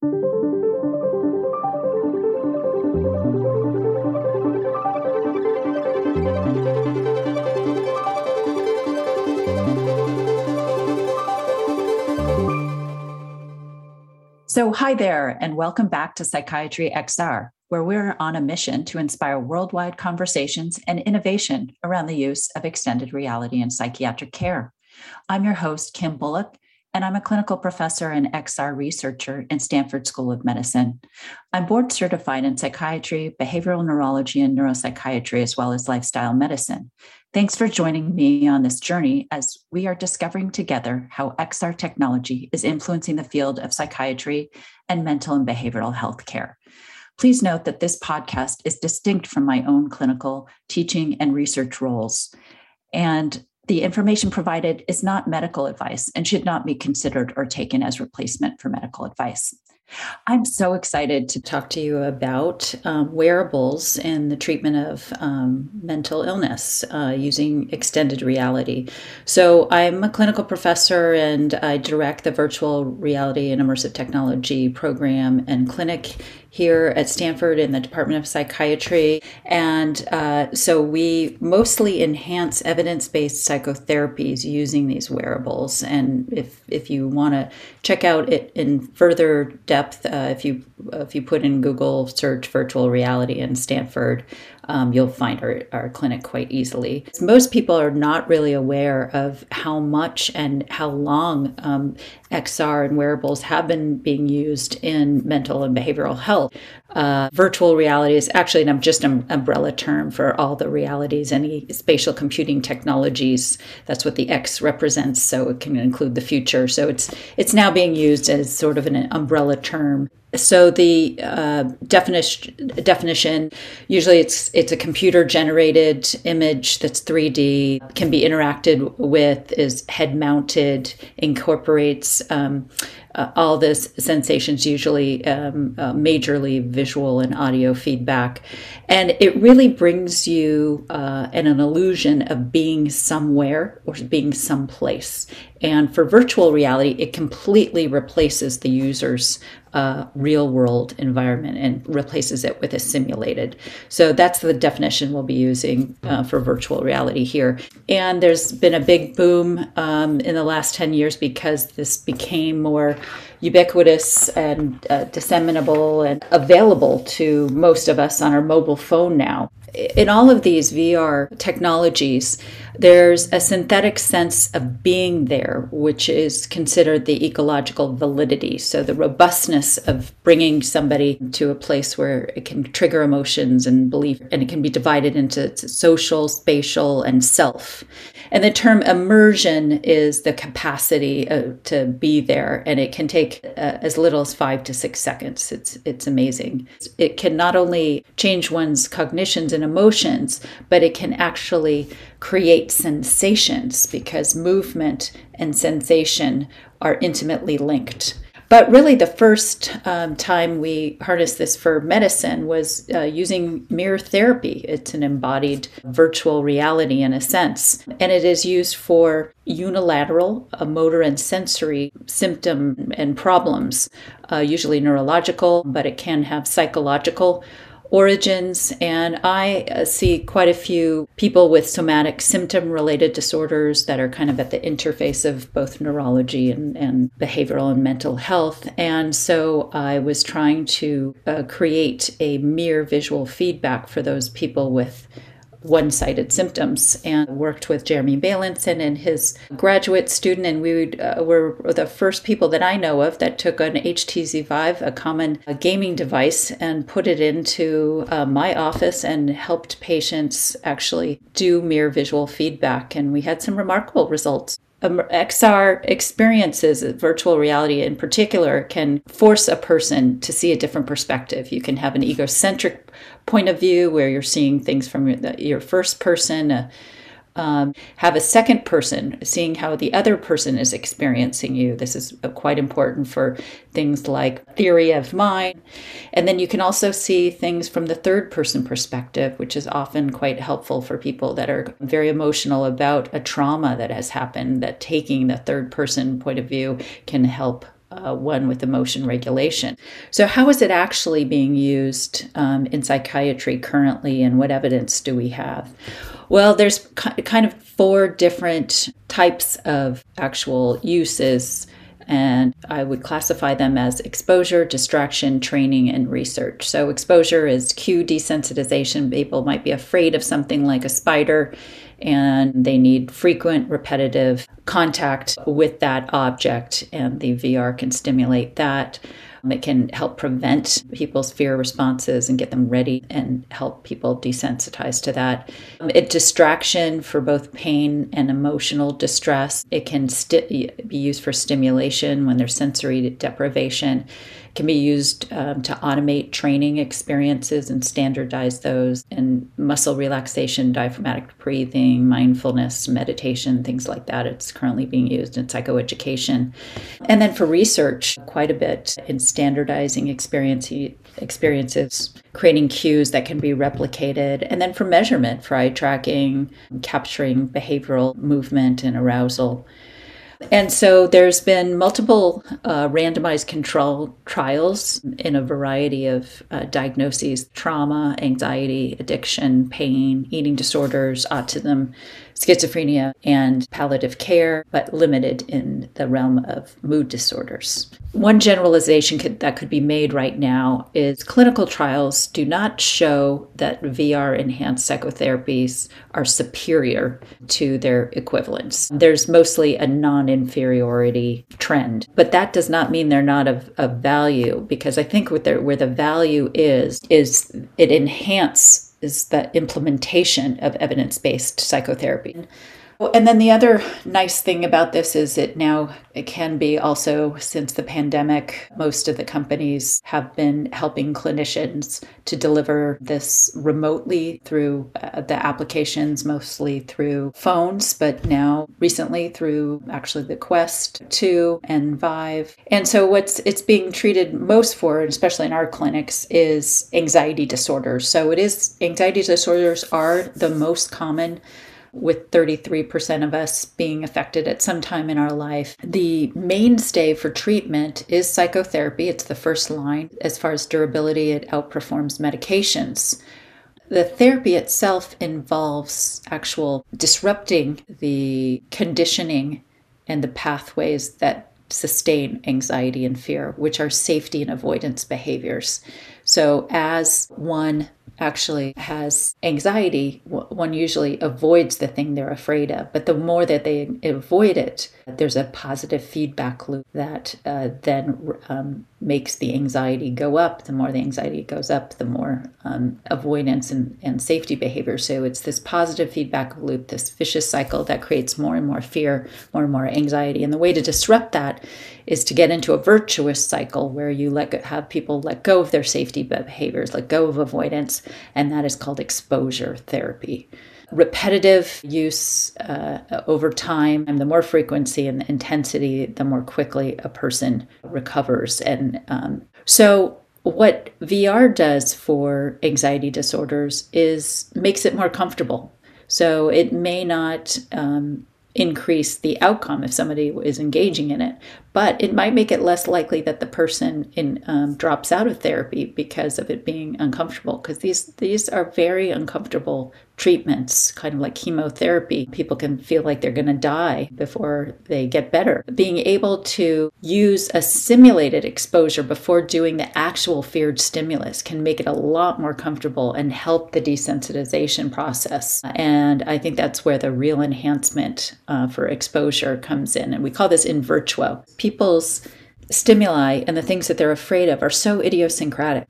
So, hi there, and welcome back to Psychiatry XR, where we're on a mission to inspire worldwide conversations and innovation around the use of extended reality in psychiatric care. I'm your host, Kim Bullock, and I'm a clinical professor and XR researcher in Stanford School of Medicine. I'm board certified in psychiatry, behavioral neurology, and neuropsychiatry, as well as lifestyle medicine. Thanks for joining me on this journey as we are discovering together how XR technology is influencing the field of psychiatry and mental and behavioral health care. Please note that this podcast is distinct from my own clinical teaching and research roles. And the information provided is not medical advice and should not be considered or taken as replacement for medical advice. I'm so excited to talk to you about um, wearables and the treatment of um, mental illness uh, using extended reality. So, I'm a clinical professor and I direct the virtual reality and immersive technology program and clinic here at Stanford in the Department of Psychiatry. And uh, so we mostly enhance evidence based psychotherapies using these wearables. And if, if you want to check out it in further depth, uh, if, you, if you put in Google search virtual reality in Stanford, um, you'll find our, our clinic quite easily. Most people are not really aware of how much and how long um, XR and wearables have been being used in mental and behavioral health. Uh, virtual reality is actually an, just an umbrella term for all the realities, any spatial computing technologies. That's what the X represents, so it can include the future. So it's it's now being used as sort of an umbrella term so the uh, definition definition usually it's it's a computer generated image that's 3D can be interacted with is head mounted incorporates um, uh, all this sensations, usually um, uh, majorly visual and audio feedback. And it really brings you uh, an, an illusion of being somewhere or being someplace. And for virtual reality, it completely replaces the user's uh, real world environment and replaces it with a simulated. So that's the definition we'll be using uh, for virtual reality here. And there's been a big boom um, in the last 10 years because this became more ubiquitous and uh, disseminable and available to most of us on our mobile phone now. In all of these VR technologies, there's a synthetic sense of being there, which is considered the ecological validity. So, the robustness of bringing somebody to a place where it can trigger emotions and belief, and it can be divided into social, spatial, and self. And the term immersion is the capacity uh, to be there, and it can take uh, as little as five to six seconds. It's it's amazing. It can not only change one's cognitions and emotions, but it can actually create sensations because movement and sensation are intimately linked. But really, the first um, time we harnessed this for medicine was uh, using mirror therapy. It's an embodied virtual reality in a sense, and it is used for unilateral uh, motor and sensory symptom and problems, uh, usually neurological, but it can have psychological origins, and I uh, see quite a few people with somatic symptom related disorders that are kind of at the interface of both neurology and, and behavioral and mental health. And so I was trying to uh, create a mirror visual feedback for those people with one sided symptoms and worked with Jeremy Bailenson and his graduate student. And we would, uh, were the first people that I know of that took an HTC Vive, a common uh, gaming device, and put it into uh, my office and helped patients actually do mirror visual feedback. And we had some remarkable results. XR experiences, virtual reality in particular, can force a person to see a different perspective. You can have an egocentric point of view where you're seeing things from your first person, uh, um, have a second person seeing how the other person is experiencing you. This is uh, quite important for things like theory of mind. And then you can also see things from the third person perspective, which is often quite helpful for people that are very emotional about a trauma that has happened, that taking the third person point of view can help uh, one with emotion regulation. So, how is it actually being used um, in psychiatry currently, and what evidence do we have? Well, there's kind of four different types of actual uses and I would classify them as exposure, distraction, training, and research. So, exposure is cue desensitization. People might be afraid of something like a spider and they need frequent, repetitive contact with that object, and the VR can stimulate that. It can help prevent people's fear responses and get them ready and help people desensitize to that. A distraction for both pain and emotional distress. It can sti- be used for stimulation when there's sensory deprivation can be used um, to automate training experiences and standardize those and muscle relaxation, diaphragmatic breathing, mindfulness, meditation, things like that. It's currently being used in psychoeducation. And then for research, quite a bit in standardizing experience, experiences, creating cues that can be replicated, and then for measurement, for eye tracking, capturing behavioral movement and arousal. And so there's been multiple uh, randomized control trials in a variety of uh, diagnoses trauma, anxiety, addiction, pain, eating disorders, autism, schizophrenia, and palliative care, but limited in the realm of mood disorders. One generalization could, that could be made right now is clinical trials do not show that VR enhanced psychotherapies are superior to their equivalents. There's mostly a non inferiority trend, but that does not mean they're not of, of value because I think what where the value is, is it enhances is the implementation of evidence based psychotherapy. And then the other nice thing about this is it now it can be also since the pandemic most of the companies have been helping clinicians to deliver this remotely through uh, the applications mostly through phones but now recently through actually the Quest 2 and Vive. And so what's it's being treated most for especially in our clinics is anxiety disorders. So it is anxiety disorders are the most common with 33% of us being affected at some time in our life. The mainstay for treatment is psychotherapy. It's the first line. As far as durability, it outperforms medications. The therapy itself involves actual disrupting the conditioning and the pathways that sustain anxiety and fear, which are safety and avoidance behaviors. So, as one actually has anxiety, one usually avoids the thing they're afraid of. But the more that they avoid it, there's a positive feedback loop that uh, then um, makes the anxiety go up. The more the anxiety goes up, the more um, avoidance and, and safety behavior. So it's this positive feedback loop, this vicious cycle that creates more and more fear, more and more anxiety. And the way to disrupt that is to get into a virtuous cycle where you let go, have people let go of their safety behaviors, let go of avoidance, and that is called exposure therapy repetitive use uh, over time, and the more frequency and the intensity, the more quickly a person recovers. And um, so, what VR does for anxiety disorders is makes it more comfortable. So it may not um, increase the outcome if somebody is engaging in it, but it might make it less likely that the person in um, drops out of therapy because of it being uncomfortable. Because these these are very uncomfortable treatments, kind of like chemotherapy. People can feel like they're going to die before they get better. Being able to use a simulated exposure before doing the actual feared stimulus can make it a lot more comfortable and help the desensitization process. And I think that's where the real enhancement uh, for exposure comes in. And we call this in virtuo. People's stimuli and the things that they're afraid of are so idiosyncratic.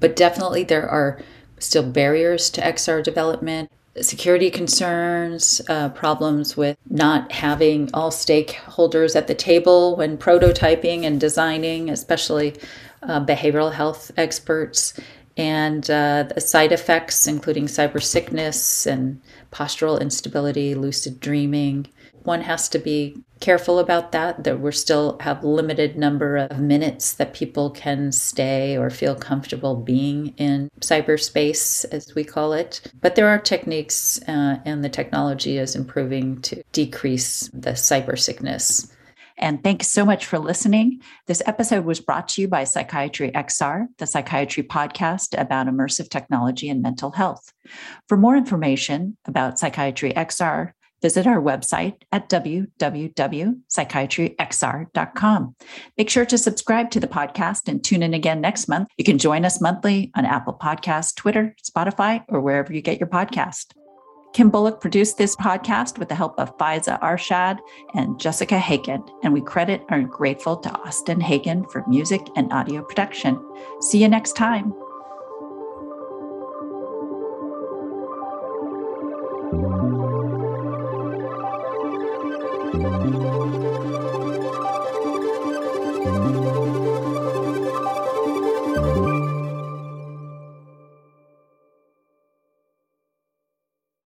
But definitely there are still barriers to XR development, security concerns, uh, problems with not having all stakeholders at the table when prototyping and designing, especially uh, behavioral health experts, and uh, side effects, including cyber sickness and postural instability, lucid dreaming. One has to be careful about that that we're still have limited number of minutes that people can stay or feel comfortable being in cyberspace as we call it but there are techniques uh, and the technology is improving to decrease the cyber sickness And thanks so much for listening. This episode was brought to you by Psychiatry XR, the psychiatry podcast about immersive technology and mental health. For more information about Psychiatry XR, visit our website at www.psychiatryxr.com. Make sure to subscribe to the podcast and tune in again next month. You can join us monthly on Apple Podcasts, Twitter, Spotify, or wherever you get your podcast. Kim Bullock produced this podcast with the help of Faiza Arshad and Jessica Hagen, and we credit are grateful to Austin Hagen for music and audio production. See you next time.